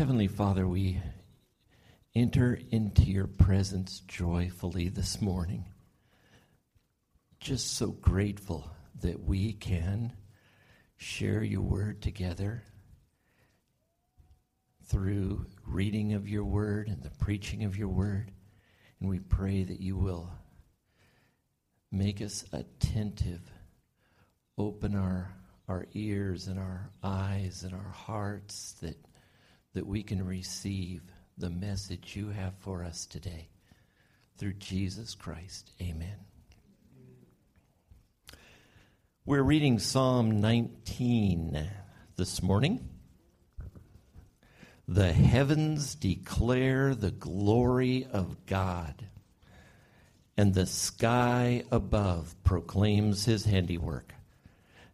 Heavenly Father, we enter into your presence joyfully this morning. Just so grateful that we can share your word together through reading of your word and the preaching of your word. And we pray that you will make us attentive, open our, our ears and our eyes and our hearts that, that we can receive the message you have for us today. Through Jesus Christ. Amen. We're reading Psalm 19 this morning. The heavens declare the glory of God, and the sky above proclaims his handiwork.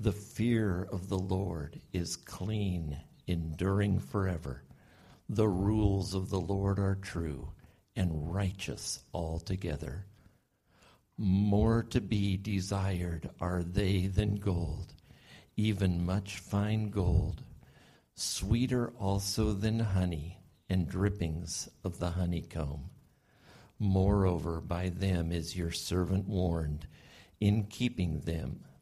The fear of the Lord is clean, enduring forever. The rules of the Lord are true and righteous altogether. More to be desired are they than gold, even much fine gold sweeter also than honey and drippings of the honeycomb. Moreover, by them is your servant warned. In keeping them,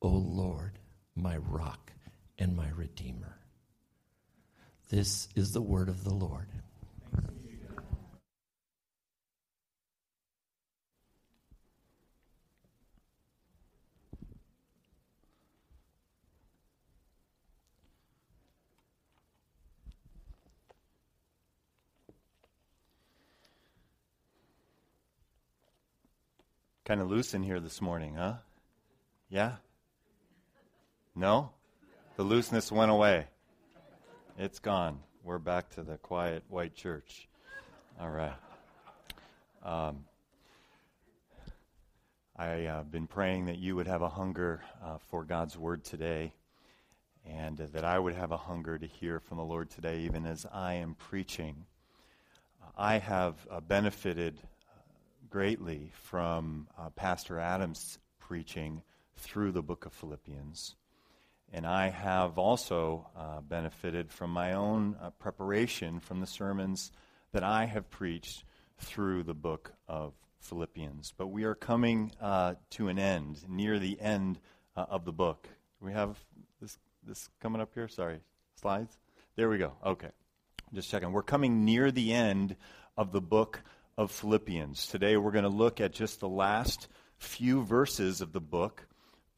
O Lord, my rock and my redeemer. This is the word of the Lord. Kind of loose in here this morning, huh? Yeah? No? The looseness went away. It's gone. We're back to the quiet white church. All right. Um, I've uh, been praying that you would have a hunger uh, for God's word today, and uh, that I would have a hunger to hear from the Lord today, even as I am preaching. I have uh, benefited greatly from uh, Pastor Adams' preaching through the book of Philippians. And I have also uh, benefited from my own uh, preparation from the sermons that I have preached through the book of Philippians. But we are coming uh, to an end, near the end uh, of the book. We have this, this coming up here? Sorry, slides? There we go. Okay. Just checking. We're coming near the end of the book of Philippians. Today we're going to look at just the last few verses of the book,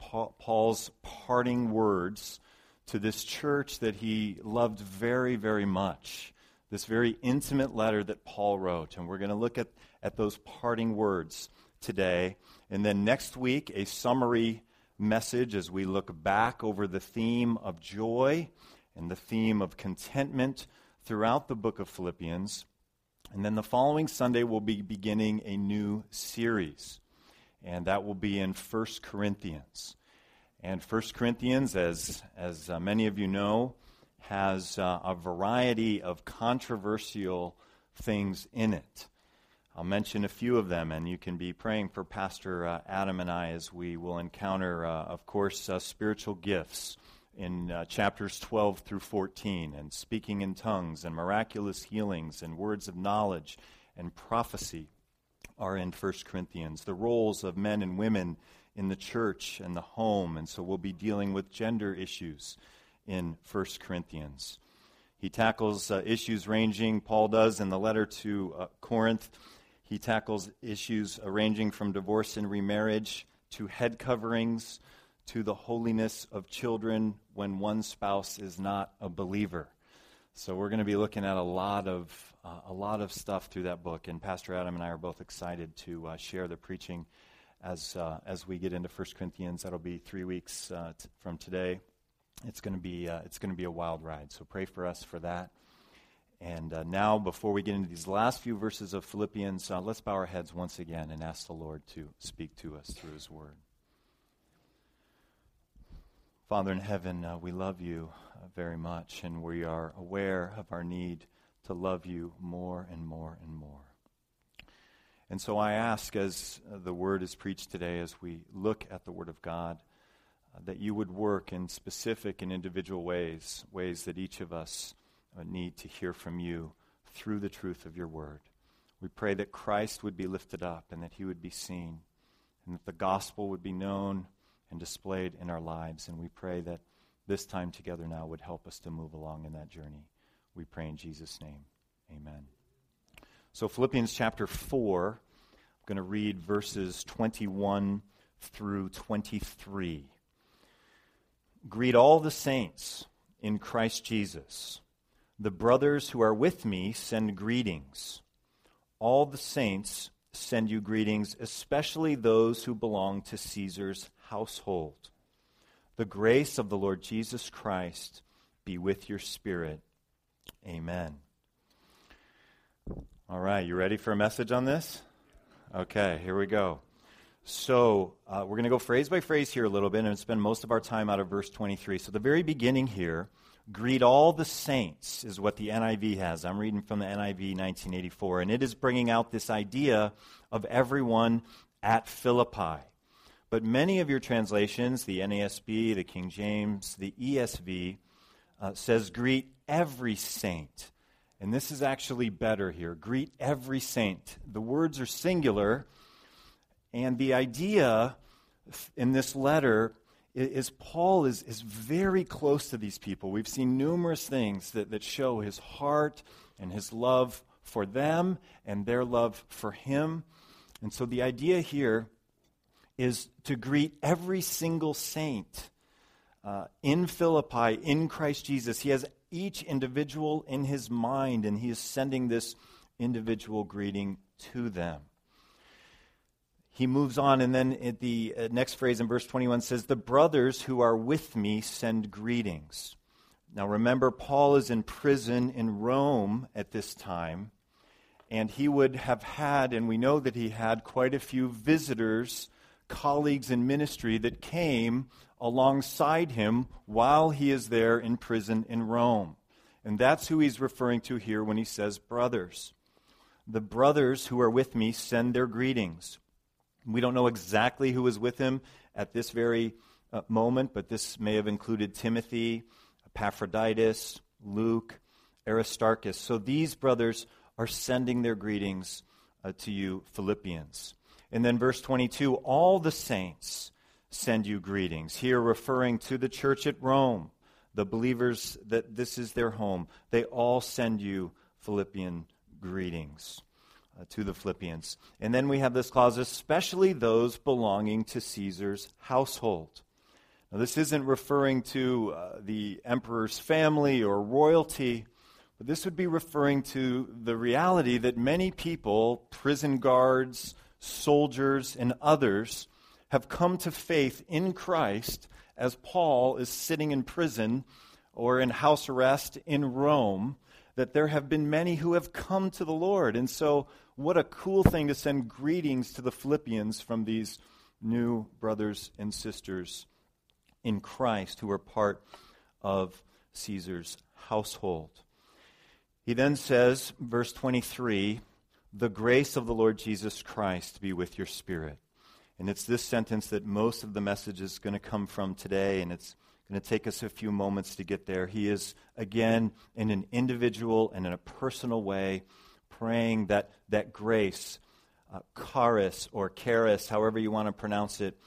Paul's parting words to this church that he loved very, very much. This very intimate letter that Paul wrote. And we're going to look at, at those parting words today. And then next week, a summary message as we look back over the theme of joy and the theme of contentment throughout the book of Philippians. And then the following Sunday, we'll be beginning a new series, and that will be in 1 Corinthians. And 1 Corinthians, as, as uh, many of you know, has uh, a variety of controversial things in it. I'll mention a few of them, and you can be praying for Pastor uh, Adam and I as we will encounter, uh, of course, uh, spiritual gifts in uh, chapters 12 through 14, and speaking in tongues, and miraculous healings, and words of knowledge, and prophecy are in 1 Corinthians. The roles of men and women in the church and the home, and so we'll be dealing with gender issues in 1 Corinthians. He tackles uh, issues ranging, Paul does in the letter to uh, Corinth, he tackles issues ranging from divorce and remarriage to head coverings to the holiness of children when one spouse is not a believer. So we're going to be looking at a lot of uh, a lot of stuff through that book, and Pastor Adam and I are both excited to uh, share the preaching as uh, as we get into 1 Corinthians. That'll be three weeks uh, t- from today. It's going to be uh, it's going to be a wild ride. So pray for us for that. And uh, now, before we get into these last few verses of Philippians, let's bow our heads once again and ask the Lord to speak to us through His Word. Father in heaven, uh, we love you uh, very much, and we are aware of our need to love you more and more and more. And so I ask, as uh, the word is preached today, as we look at the Word of God, uh, that you would work in specific and individual ways, ways that each of us uh, need to hear from you through the truth of your Word. We pray that Christ would be lifted up and that he would be seen, and that the gospel would be known and displayed in our lives. And we pray that this time together now would help us to move along in that journey. We pray in Jesus' name. Amen. So, Philippians chapter 4, I'm going to read verses 21 through 23. Greet all the saints in Christ Jesus. The brothers who are with me send greetings. All the saints send you greetings, especially those who belong to Caesar's household. The grace of the Lord Jesus Christ be with your spirit. Amen. All right, you ready for a message on this? Okay, here we go. So, uh, we're going to go phrase by phrase here a little bit and spend most of our time out of verse 23. So, the very beginning here, greet all the saints, is what the NIV has. I'm reading from the NIV 1984, and it is bringing out this idea of everyone at Philippi. But many of your translations, the NASB, the King James, the ESV, uh, says, Greet every saint. And this is actually better here. Greet every saint. The words are singular, and the idea in this letter is Paul is, is very close to these people. We've seen numerous things that, that show his heart and his love for them and their love for him. And so the idea here is to greet every single saint uh, in Philippi, in Christ Jesus. He has each individual in his mind, and he is sending this individual greeting to them. He moves on, and then at the uh, next phrase in verse 21 says, The brothers who are with me send greetings. Now remember, Paul is in prison in Rome at this time, and he would have had, and we know that he had, quite a few visitors colleagues in ministry that came alongside him while he is there in prison in Rome. And that's who he's referring to here when he says brothers. The brothers who are with me send their greetings. We don't know exactly who was with him at this very uh, moment, but this may have included Timothy, Epaphroditus, Luke, Aristarchus. So these brothers are sending their greetings uh, to you, Philippians. And then verse 22 all the saints send you greetings. Here, referring to the church at Rome, the believers that this is their home. They all send you Philippian greetings uh, to the Philippians. And then we have this clause, especially those belonging to Caesar's household. Now, this isn't referring to uh, the emperor's family or royalty, but this would be referring to the reality that many people, prison guards, soldiers, and others have come to faith in Christ as Paul is sitting in prison or in house arrest in Rome, that there have been many who have come to the Lord. And so, what a cool thing to send greetings to the Philippians from these new brothers and sisters in Christ who are part of Caesar's household. He then says, verse 23, the grace of the Lord Jesus Christ be with your spirit. And it's this sentence that most of the message is going to come from today, and it's going to take us a few moments to get there. He is, again, in an individual and in a personal way, praying that, that grace, uh, charis or charis, however you want to pronounce it,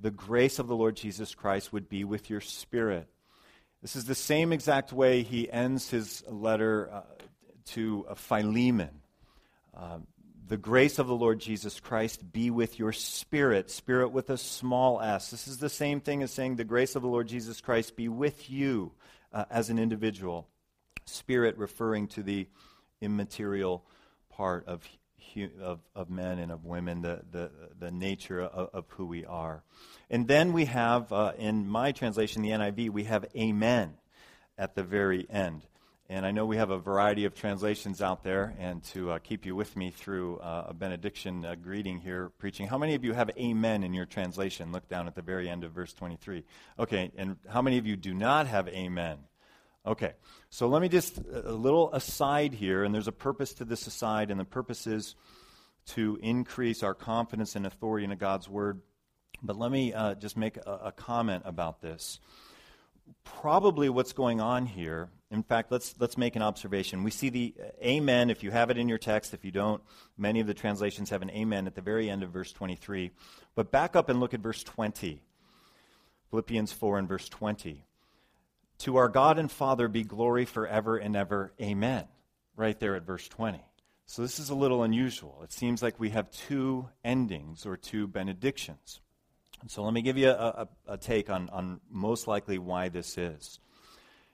the grace of the Lord Jesus Christ would be with your spirit. This is the same exact way he ends his letter uh, to uh, Philemon. Uh, the grace of the Lord Jesus Christ be with your spirit, spirit with a small s. This is the same thing as saying the grace of the Lord Jesus Christ be with you uh, as an individual. Spirit referring to the immaterial part of, of, of men and of women, the, the, the nature of, of who we are. And then we have, uh, in my translation, the NIV, we have amen at the very end. And I know we have a variety of translations out there, and to uh, keep you with me through uh, a benediction uh, greeting here, preaching, how many of you have amen in your translation? Look down at the very end of verse 23. Okay, and how many of you do not have amen? Okay, so let me just, a little aside here, and there's a purpose to this aside, and the purpose is to increase our confidence and authority in God's word. But let me uh, just make a, a comment about this probably what's going on here. In fact, let's, let's make an observation. We see the uh, amen, if you have it in your text. If you don't, many of the translations have an amen at the very end of verse 23. But back up and look at verse 20. Philippians 4 and verse 20. To our God and Father be glory forever and ever. Amen. Right there at verse 20. So this is a little unusual. It seems like we have two endings or two benedictions. So let me give you a, a, a, take on, on most likely why this is.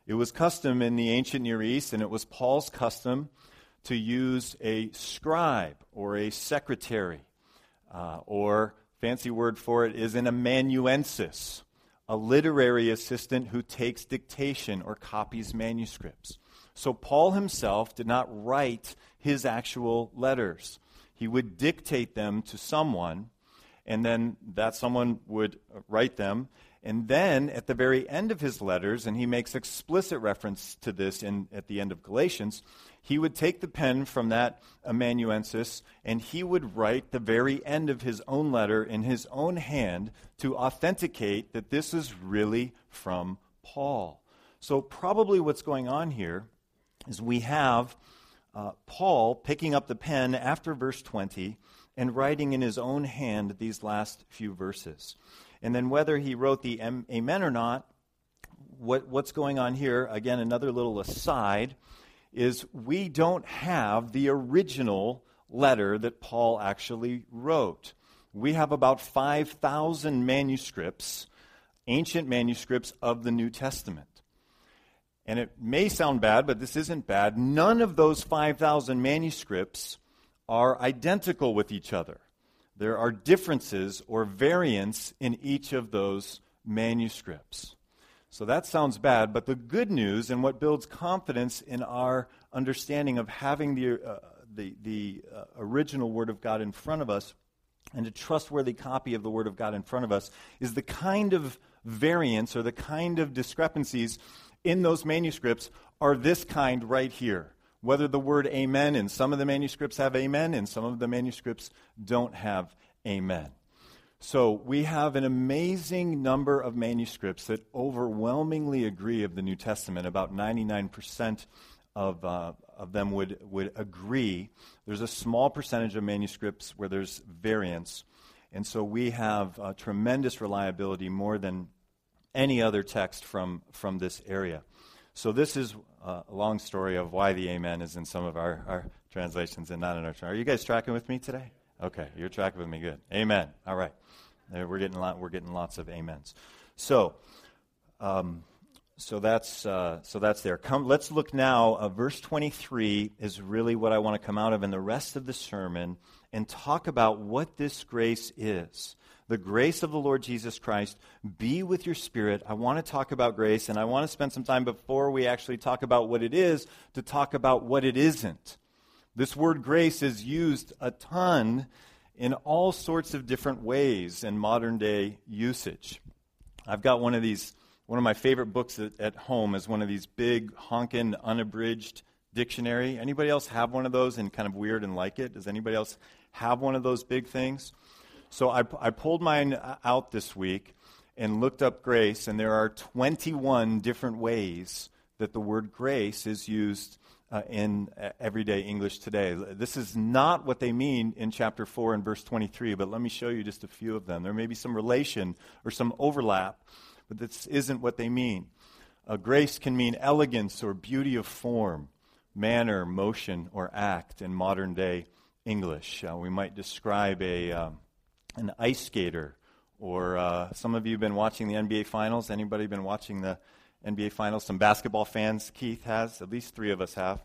It was custom in the ancient Near East, and it was Paul's custom to use a scribe or a secretary, uh, or fancy word for it is an amanuensis, a literary assistant who takes dictation or copies manuscripts. So Paul himself did not write his actual letters. He would dictate them to someone and then that someone would write them. And then at the very end of his letters, and he makes explicit reference to this in, at the end of Galatians, he would take the pen from that amanuensis and he would write the very end of his own letter in his own hand to authenticate that this is really from Paul. So, probably what's going on here is we have uh, Paul picking up the pen after verse 20 and writing in his own hand these last few verses. And then whether he wrote the Amen or not, what, what's going on here, again, another little aside, is we don't have the original letter that Paul actually wrote. We have about 5,000 manuscripts, ancient manuscripts of the New Testament. And it may sound bad, but this isn't bad. None of those 5,000 manuscripts are identical with each other. There are differences or variants in each of those manuscripts. So that sounds bad, but the good news and what builds confidence in our understanding of having the, uh, the, the uh, original Word of God in front of us and a trustworthy copy of the Word of God in front of us is the kind of variance or the kind of discrepancies in those manuscripts are this kind right here whether the word amen in some of the manuscripts have amen and some of the manuscripts don't have amen. So we have an amazing number of manuscripts that overwhelmingly agree of the New Testament. About 99% of, uh, of them would, would agree. There's a small percentage of manuscripts where there's variance. And so we have uh, tremendous reliability more than any other text from, from this area. So this is uh, a long story of why the amen is in some of our, our translations and not in our. Are you guys tracking with me today? Okay, you're tracking with me. Good. Amen. All right. We're getting lot, we're getting lots of amens. So, um, so that's uh, so that's there. Come, let's look now. Uh, verse 23 is really what I want to come out of in the rest of the sermon and talk about what this grace is the grace of the Lord Jesus Christ be with your spirit. I want to talk about grace, and I want to spend some time before we actually talk about what it is to talk about what it isn't. This word grace is used a ton in all sorts of different ways in modern day usage. I've got one of these, one of my favorite books at, at home is one of these big, honking, unabridged dictionary. Anybody else have one of those and kind of weird and like it? Does anybody else have one of those big things? So I, I pulled mine out this week and looked up grace, and there are 21 different ways that the word grace is used uh, in uh, everyday English today. This is not what they mean in chapter 4 and verse 23, but let me show you just a few of them. There may be some relation or some overlap, but this isn't what they mean. Uh, grace can mean elegance or beauty of form, manner, motion, or act in modern day English. Uh, we might describe a, um, an ice skater, or uh, some of you have been watching the NBA Finals. Anybody been watching the NBA Finals. Some basketball fans, Keith has, at least three of us have.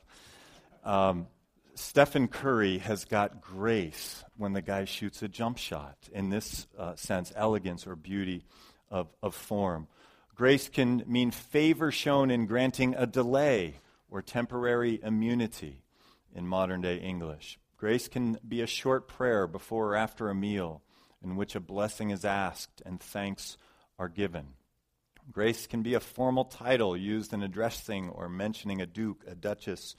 Um, Stephen Curry has got grace when the guy shoots a jump shot. In this uh, sense, elegance or beauty of, of form. Grace can mean favor shown in granting a delay or temporary immunity in modern day English. Grace can be a short prayer before or after a meal in which a blessing is asked and thanks are given. Grace can be a formal title used in addressing or mentioning a duke, a duchess,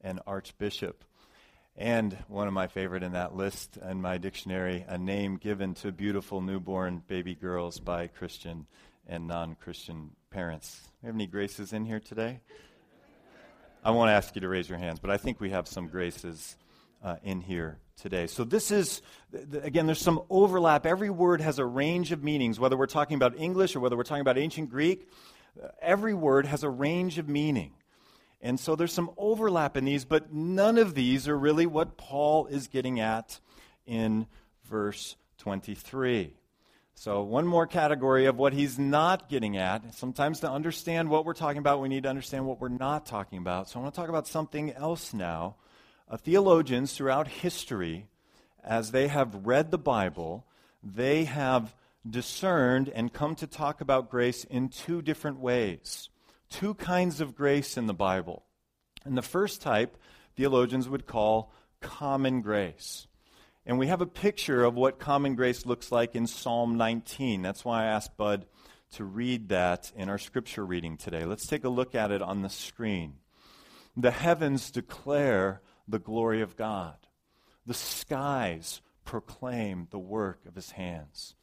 an archbishop. And one of my favorite in that list in my dictionary, a name given to beautiful newborn baby girls by Christian and non Christian parents. We have any graces in here today? I won't ask you to raise your hands, but I think we have some graces uh, in here today. So, this is, again, there's some overlap. Every word has a range of meanings, whether we're talking about English or whether we're talking about ancient Greek. Uh, every word has a range of meaning. And so there's some overlap in these, but none of these are really what Paul is getting at in verse 23. So, one more category of what he's not getting at. Sometimes to understand what we're talking about, we need to understand what we're not talking about. So, I want to talk about something else now theologians throughout history, as they have read the Bible, they have discerned and come to talk about grace in two different ways. Two kinds of grace in the Bible. And the first type, theologians would call common grace. And we have a picture of what common grace looks like in Psalm 19. That's why I asked Bud to read that in our scripture reading today. Let's take a look at it on the screen. The heavens declare the glory of God. The skies proclaim the work of his hands.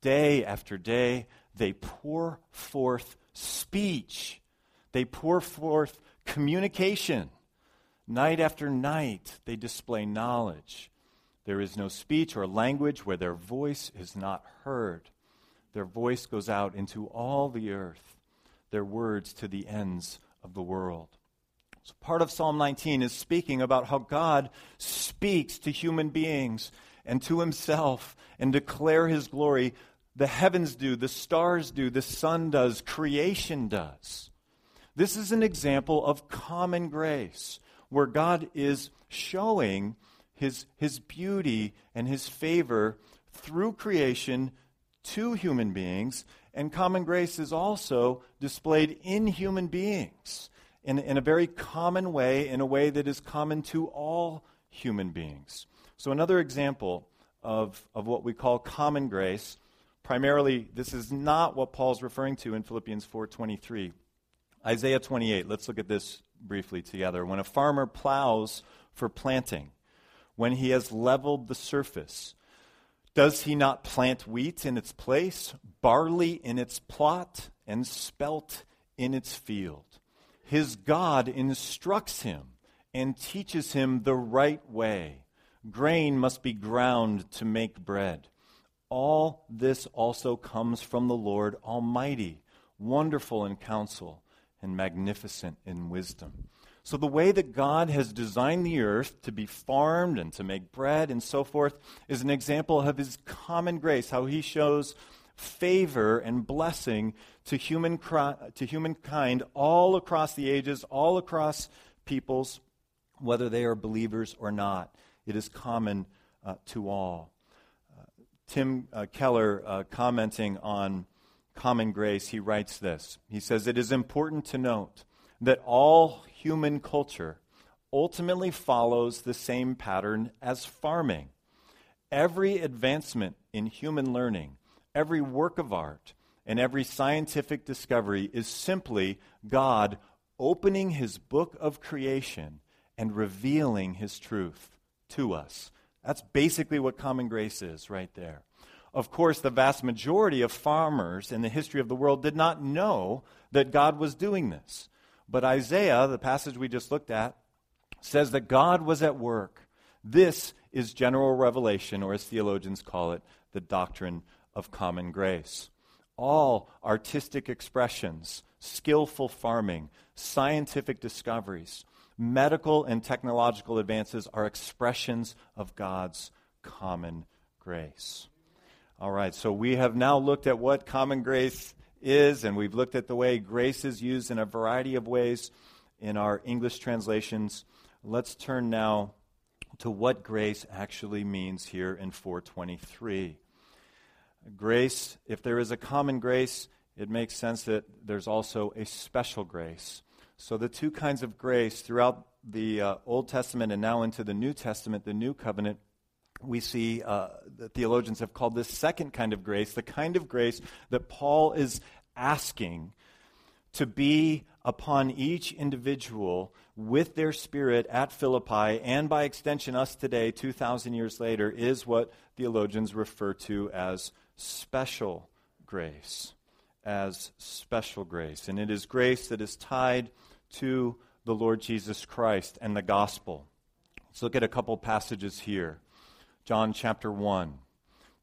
Day after day, they pour forth speech. They pour forth communication. Night after night, they display knowledge. There is no speech or language where their voice is not heard. Their voice goes out into all the earth, their words to the ends of the world. So part of Psalm 19 is speaking about how God speaks to human beings and to himself and declare his glory. The heavens do, the stars do, the sun does, creation does. This is an example of common grace where God is showing his, his beauty and his favor through creation to human beings, and common grace is also displayed in human beings in, in a very common way, in a way that is common to all human beings. So, another example of, of what we call common grace, primarily, this is not what Paul's referring to in Philippians 4.23. Isaiah 28, let's look at this briefly together. When a farmer plows for planting, when he has leveled the surface, does he not plant wheat in its place, barley in its plot, and spelt in its field? His God instructs him and teaches him the right way. Grain must be ground to make bread. All this also comes from the Lord Almighty, wonderful in counsel and magnificent in wisdom. So, the way that God has designed the earth to be farmed and to make bread and so forth is an example of his common grace, how he shows favor and blessing to, human, to humankind all across the ages, all across peoples, whether they are believers or not. It is common uh, to all. Uh, Tim uh, Keller, uh, commenting on common grace, he writes this. He says, It is important to note that all human culture ultimately follows the same pattern as farming. Every advancement in human learning every work of art and every scientific discovery is simply God opening his book of creation and revealing his truth to us. That's basically what common grace is right there. Of course, the vast majority of farmers in the history of the world did not know that God was doing this. But Isaiah, the passage we just looked at, says that God was at work. This is general revelation, or as theologians call it, the doctrine of common grace. All artistic expressions, skillful farming, scientific discoveries, medical and technological advances are expressions of God's common grace. All right, so we have now looked at what common grace is, and we've looked at the way grace is used in a variety of ways in our English translations. Let's turn now to what grace actually means here in 423. Grace, if there is a common grace, it makes sense that there's also a special grace. So, the two kinds of grace throughout the uh, Old Testament and now into the New Testament, the New Covenant, we see uh, the theologians have called this second kind of grace, the kind of grace that Paul is asking to be upon each individual with their spirit at Philippi, and by extension, us today, 2,000 years later, is what theologians refer to as special grace. As special grace. And it is grace that is tied to the Lord Jesus Christ and the gospel. Let's look at a couple passages here. John chapter 1.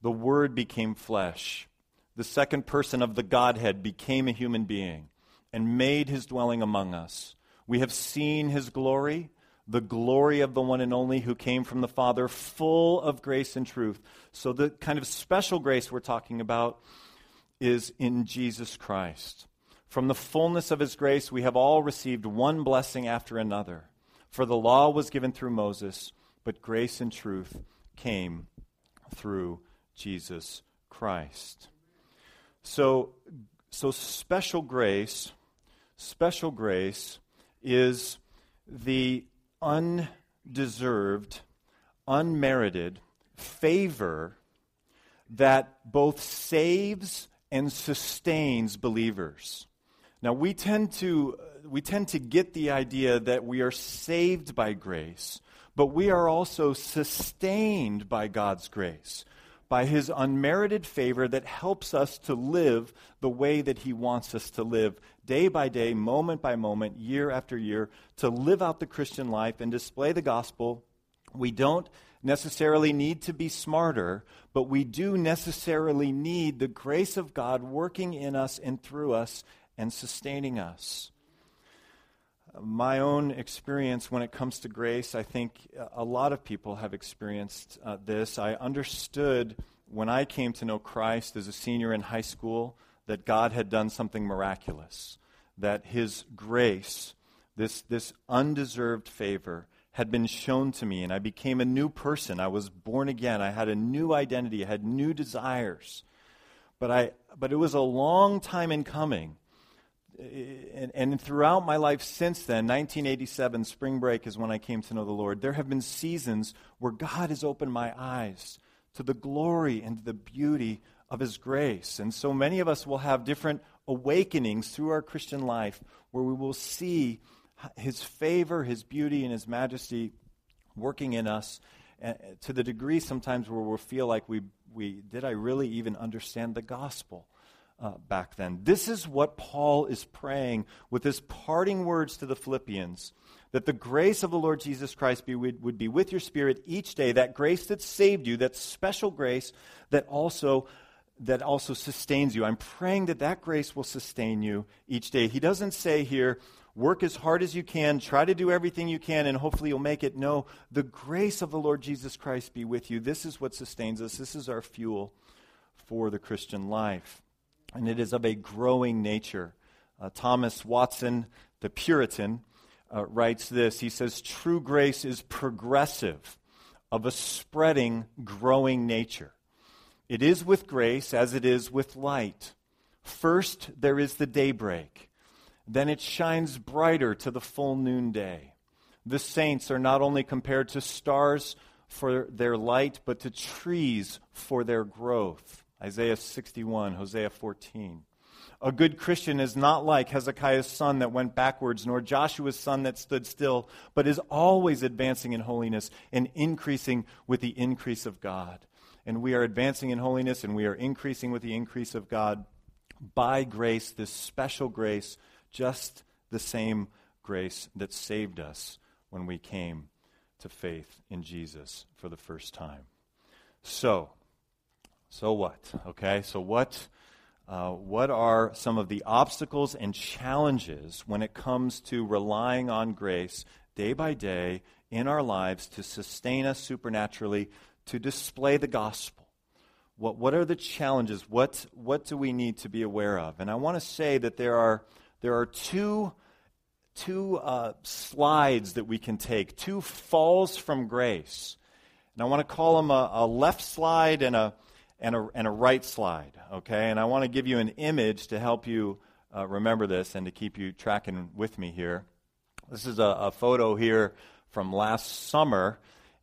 The Word became flesh. The second person of the Godhead became a human being and made his dwelling among us. We have seen his glory, the glory of the one and only who came from the Father, full of grace and truth. So, the kind of special grace we're talking about is in Jesus Christ. From the fullness of his grace, we have all received one blessing after another. For the law was given through Moses, but grace and truth came through Jesus Christ. So, so special grace, special grace is the undeserved, unmerited favor that both saves and sustains believers. Now we tend to we tend to get the idea that we are saved by grace but we are also sustained by God's grace, by His unmerited favor that helps us to live the way that He wants us to live, day by day, moment by moment, year after year, to live out the Christian life and display the gospel. We don't necessarily need to be smarter, but we do necessarily need the grace of God working in us and through us and sustaining us my own experience when it comes to grace, I think a lot of people have experienced uh, this. I understood when I came to know Christ as a senior in high school that God had done something miraculous, that His grace, this, this undeserved favor, had been shown to me, and I became a new person. I was born again. I had a new identity. I had new desires. But, I, but it was a long time in coming and, and, throughout my life since then, 1987, spring break is when I came to know the Lord. There have been seasons where God has opened my eyes to the glory and the beauty of His grace. And so many of us will have different awakenings through our Christian life where we will see His favor, His beauty, and His majesty working in us uh, to the degree sometimes where we'll feel like we, we did I really even understand the gospel? Uh, back then. This is what Paul is praying with his parting words to the Philippians that the grace of the Lord Jesus Christ be, would, would be with your spirit each day, that grace that saved you, that special grace that also that also sustains you. I'm praying that that grace will sustain you each day. He doesn't say here, work as hard as you can, try to do everything you can, and hopefully you'll make it. No, the grace of the Lord Jesus Christ be with you. This is what sustains us. This is our fuel for the Christian life and it is of a growing nature. Uh, Thomas Watson, the Puritan, uh, writes this. He says, True grace is progressive, of a spreading, growing nature. It is with grace as it is with light. First, there is the daybreak. Then it shines brighter to the full noonday. The saints are not only compared to stars for their light, but to trees for their growth. Isaiah 61, Hosea 14. A good Christian is not like Hezekiah's son that went backwards, nor Joshua's son that stood still, but is always advancing in holiness and increasing with the increase of God. And we are advancing in holiness and we are increasing with the increase of God by grace, this special grace, just the same grace that saved us when we came to faith in Jesus for the first time. So, so what? Okay, so what? Uh, what are some of the obstacles and challenges when it comes to relying on grace day by day in our lives to sustain us supernaturally, to display the gospel? What, what are the challenges? What, what do we need to be aware of? And I want to say that there are, there are two, two uh, slides that we can take, two falls from grace. And I want to call them a, a left slide and a, and a, and a right slide, okay? And I want to give you an image to help you uh, remember this and to keep you tracking with me here. This is a, a, photo here from last summer,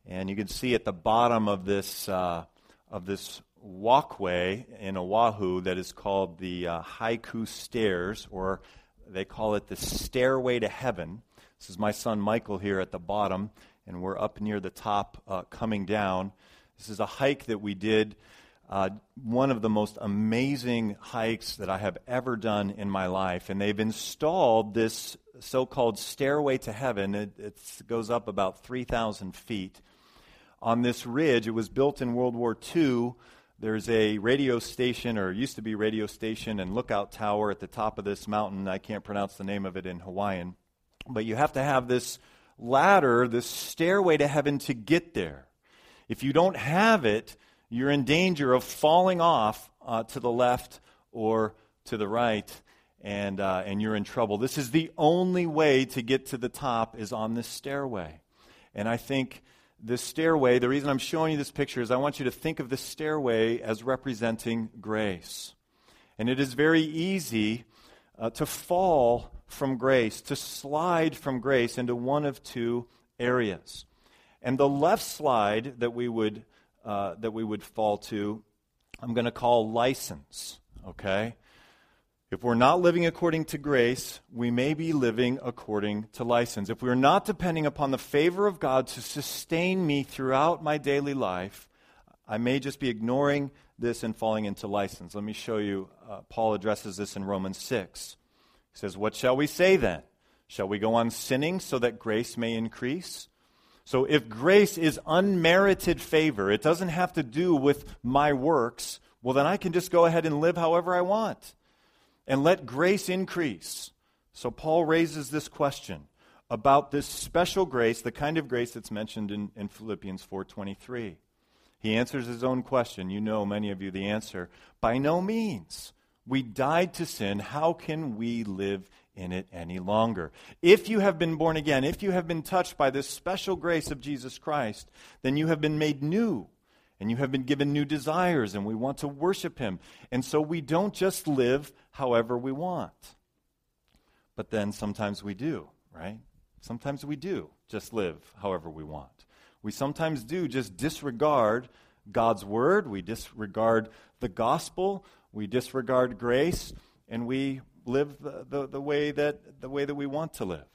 and you can see at the bottom of this, uh, of this walkway in Oahu that is called the uh, Haiku Stairs, or they call it the Stairway to Heaven. This is my son Michael here at the bottom, and we're up near the top uh, coming down. This is a hike that we did uh, one of the most amazing hikes that I have ever done in my life. And they've installed this so called stairway to heaven. It, goes up about 3,000 feet. On this ridge, it was built in World War II. There's a radio station, or used to be radio station, and lookout tower at the top of this mountain. I can't pronounce the name of it in Hawaiian. But you have to have this ladder, this stairway to heaven to get there. If you don't have it, you're in danger of falling off uh, to the left or to the right, and, uh, and you're in trouble. This is the only way to get to the top is on this stairway. And I think this stairway, the reason I'm showing you this picture is I want you to think of this stairway as representing grace. And it is very easy uh, to fall from grace, to slide from grace into one of two areas. And the left slide that we would uh, that we would fall to, I'm going to call license, okay? If we're not living according to grace, we may be living according to license. If we're not depending upon the favor of God to sustain me throughout my daily life, I may just be ignoring this and falling into license. Let me show you. Uh, Paul addresses this in Romans 6. He says, What shall we say then? Shall we go on sinning so that grace may increase? So if grace is unmerited favor, it doesn't have to do with my works, well, then I can just go ahead and live however I want and let grace increase. So Paul raises this question about this special grace, the kind of grace that's mentioned in, in Philippians 4.23. He answers his own question. You know, many of you, the answer. By no means. We died to sin. How can we live in it any longer. If you have been born again, if you have been touched by this special grace of Jesus Christ, then you have been made new and you have been given new desires and we want to worship him. And so we don't just live however we want. But then sometimes we do, right? Sometimes we do just live however we want. We sometimes do just disregard God's word, we disregard the gospel, we disregard grace, and we live the, the, the, way that, the way that we want to live.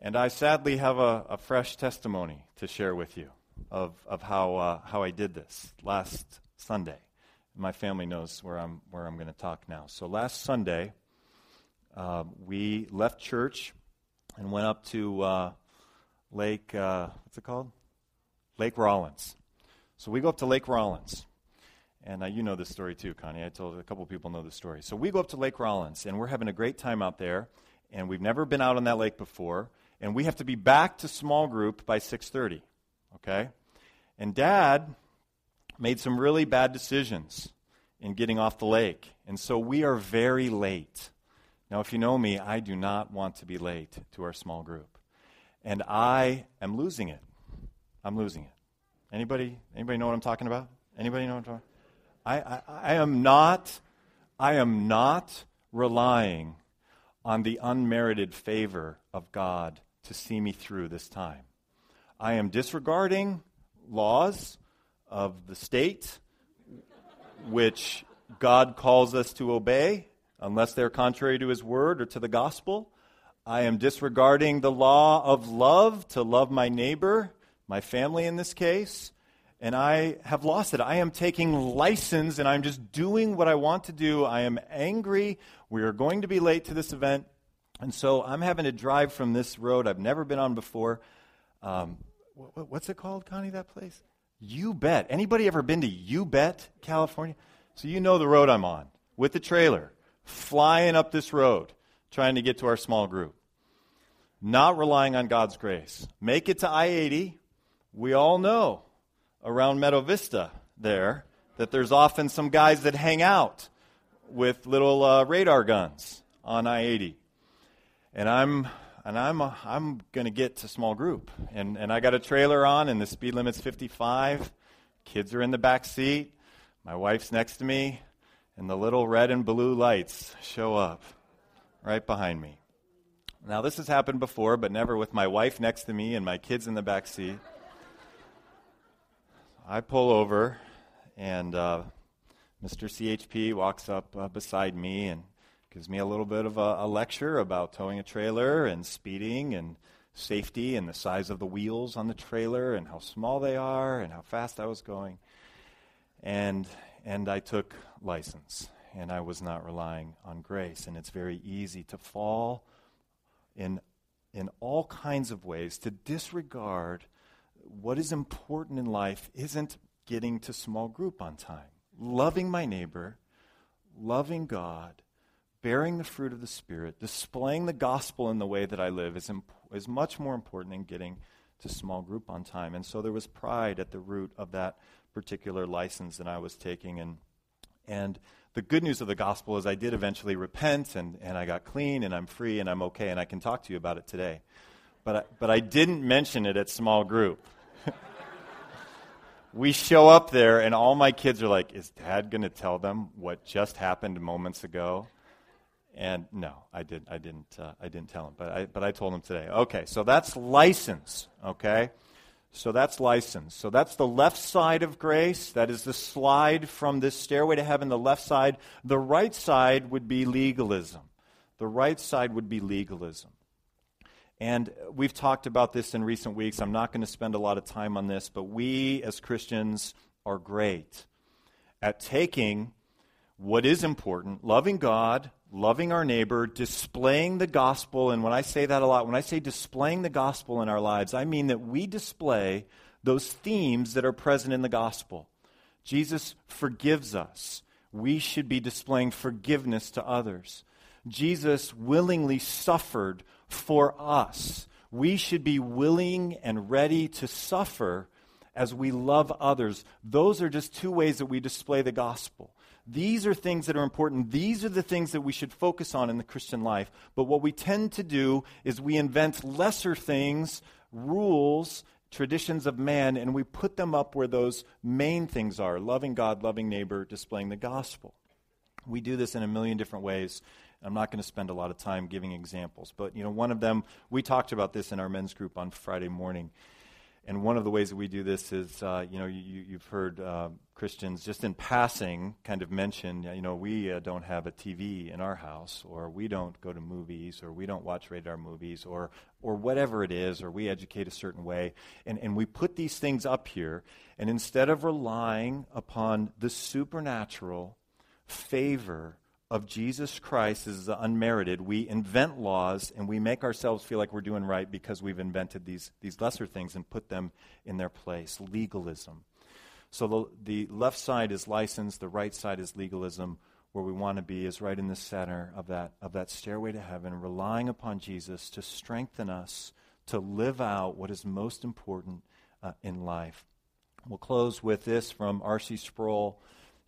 And I sadly have a, a fresh testimony to share with you of, of how, uh, how I did this last Sunday. My family knows where I'm, where I'm going to talk now. So last Sunday, uh, we left church and went up to uh, Lake, uh, what's it called? Lake Rollins. So we go up to Lake Rollins. And uh, you know this story too, Connie. I told a couple people know the story. So we go up to Lake Rollins, and we're having a great time out there. And we've never been out on that lake before. And we have to be back to small group by 6:30. Okay? And Dad made some really bad decisions in getting off the lake. And so we are very late. Now, if you know me, I do not want to be late to our small group. And I am losing it. I'm losing it. Anybody anybody know what I'm talking about? Anybody know what I'm talking about? I, I, I am not, I am not relying on the unmerited favor of God to see me through this time. I am disregarding laws of the state, which God calls us to obey. unless they're contrary to his word or to the gospel. I am disregarding the law of love to love my neighbor, my family in this case, and I have lost it. I am taking license and I'm just doing what I want to do. I am angry. We are going to be late to this event. And so I'm having to drive from this road I've never been on before. Um, what, what's it called, Connie, that place? You Bet. Anybody ever been to You Bet, California? So you know the road I'm on with the trailer, flying up this road trying to get to our small group. Not relying on God's grace. Make it to I 80. We all know around Meadow Vista there that there's often some guys that hang out with little uh, radar guns on I 80. And I'm and I'm uh, I'm going to get to small group. And and I got a trailer on and the speed limit's 55. Kids are in the back seat. My wife's next to me and the little red and blue lights show up right behind me. Now, this has happened before, but never with my wife next to me and my kids in the back seat. I pull over, and uh, Mr. CHP walks up uh, beside me and gives me a little bit of a, a, lecture about towing a trailer and speeding and safety and the size of the wheels on the trailer and how small they are and how fast I was going. And, and I took license and I was not relying on grace. And it's very easy to fall in, in all kinds of ways, to disregard what is important in life isn't getting to small group on time. Loving my neighbor, loving God, bearing the fruit of the Spirit, displaying the gospel in the way that I live is, imp- is much more important than getting to small group on time. And so there was pride at the root of that particular license that I was taking. And, and the good news of the gospel is I did eventually repent and, and I got clean and I'm free and I'm okay and I can talk to you about it today. But I, but I didn't mention it at small group. We show up there and all my kids are like, Is dad going to tell them what just happened moments ago? And no, I did. I didn't. Uh, I didn't tell him, but I. But I told him today. Okay, so that's license. Okay, so that's license. So that's the left side of grace. That is the slide from this stairway to heaven, the left side. The right side would be legalism. The right side would be legalism. And we've talked about this in recent weeks. I'm not going to spend a lot of time on this, but we as Christians are great at taking what is important, loving God, loving our neighbor, displaying the gospel. And when I say that a lot, when I say displaying the gospel in our lives, I mean that we display those themes that are present in the gospel. Jesus forgives us. We should be displaying forgiveness to others. Jesus willingly suffered for us. We should be willing and ready to suffer as we love others. Those are just two ways that we display the gospel. These are things that are important. These are the things that we should focus on in the Christian life. But what we tend to do is we invent lesser things, rules, traditions of man, and we put them up where those main things are loving God, loving neighbor, displaying the gospel. We do this in a million different ways. I'm not going to spend a lot of time giving examples, but you know, one of them we talked about this in our men's group on Friday morning. And one of the ways that we do this is, uh, you know, you, have heard uh, Christians just in passing kind of mention, you know, we uh, don't have a TV in our house, or we don't go to movies, or we don't watch radar movies, or or whatever it is, or we educate a certain way, and and we put these things up here, and instead of relying upon the supernatural favor of Jesus Christ is unmerited. We invent laws and we make ourselves feel like we're doing right because we've invented these, these lesser things and put them in their place. Legalism. So the, the left side is license, the right side is legalism. Where we want to be is right in the center of that, of that stairway to heaven, relying upon Jesus to strengthen us to live out what is most important uh, in life. We'll close with this from R.C. Sproul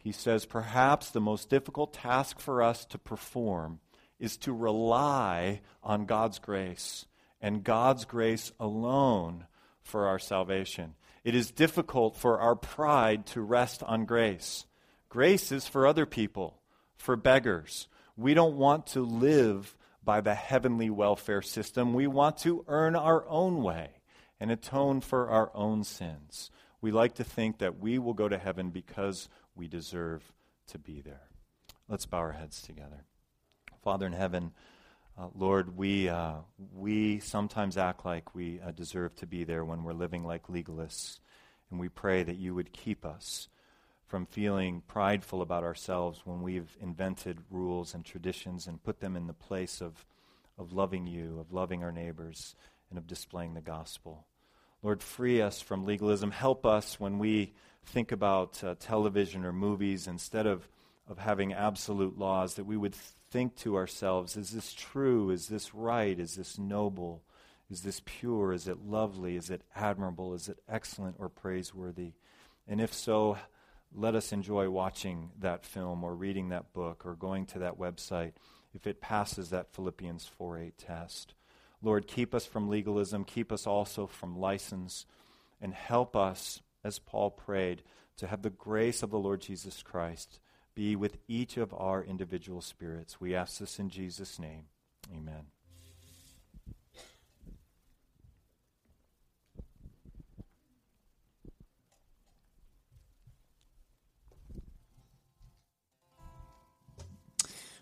he says, perhaps the most difficult task for us to perform is to rely on God's grace and God's grace alone for our salvation. It is difficult for our pride to rest on grace. Grace is for other people, for beggars. We don't want to live by the heavenly welfare system. We want to earn our own way and atone for our own sins. We like to think that we will go to heaven because we deserve to be there. Let's bow our heads together. Father in heaven, uh, Lord, we, uh, we sometimes act like we uh, deserve to be there when we're living like legalists. And we pray that you would keep us from feeling prideful about ourselves when we've invented rules and traditions and put them in the place of, of loving you, of loving our neighbors, and of displaying the gospel. Lord, free us from legalism. Help us when we think about uh, television or movies, instead of, of having absolute laws, that we would think to ourselves, is this true? Is this right? Is this noble? Is this pure? Is it lovely? Is it admirable? Is it excellent or praiseworthy? And if so, let us enjoy watching that film or reading that book or going to that website if it passes that Philippians 4 8 test. Lord, keep us from legalism, keep us also from license, and help us, as Paul prayed, to have the grace of the Lord Jesus Christ be with each of our individual spirits. We ask this in Jesus' name. Amen.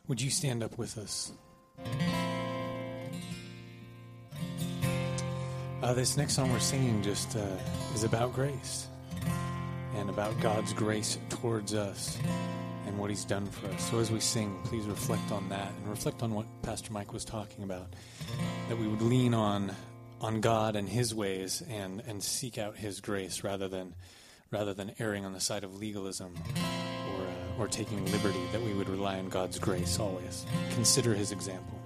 Would you stand up with us? Uh, this next song we're singing just uh, is about grace and about God's grace towards us and what He's done for us. So as we sing, please reflect on that and reflect on what Pastor Mike was talking about. That we would lean on on God and His ways and and seek out His grace rather than rather than erring on the side of legalism or. Uh, or taking liberty, that we would rely on God's grace always. Consider his example.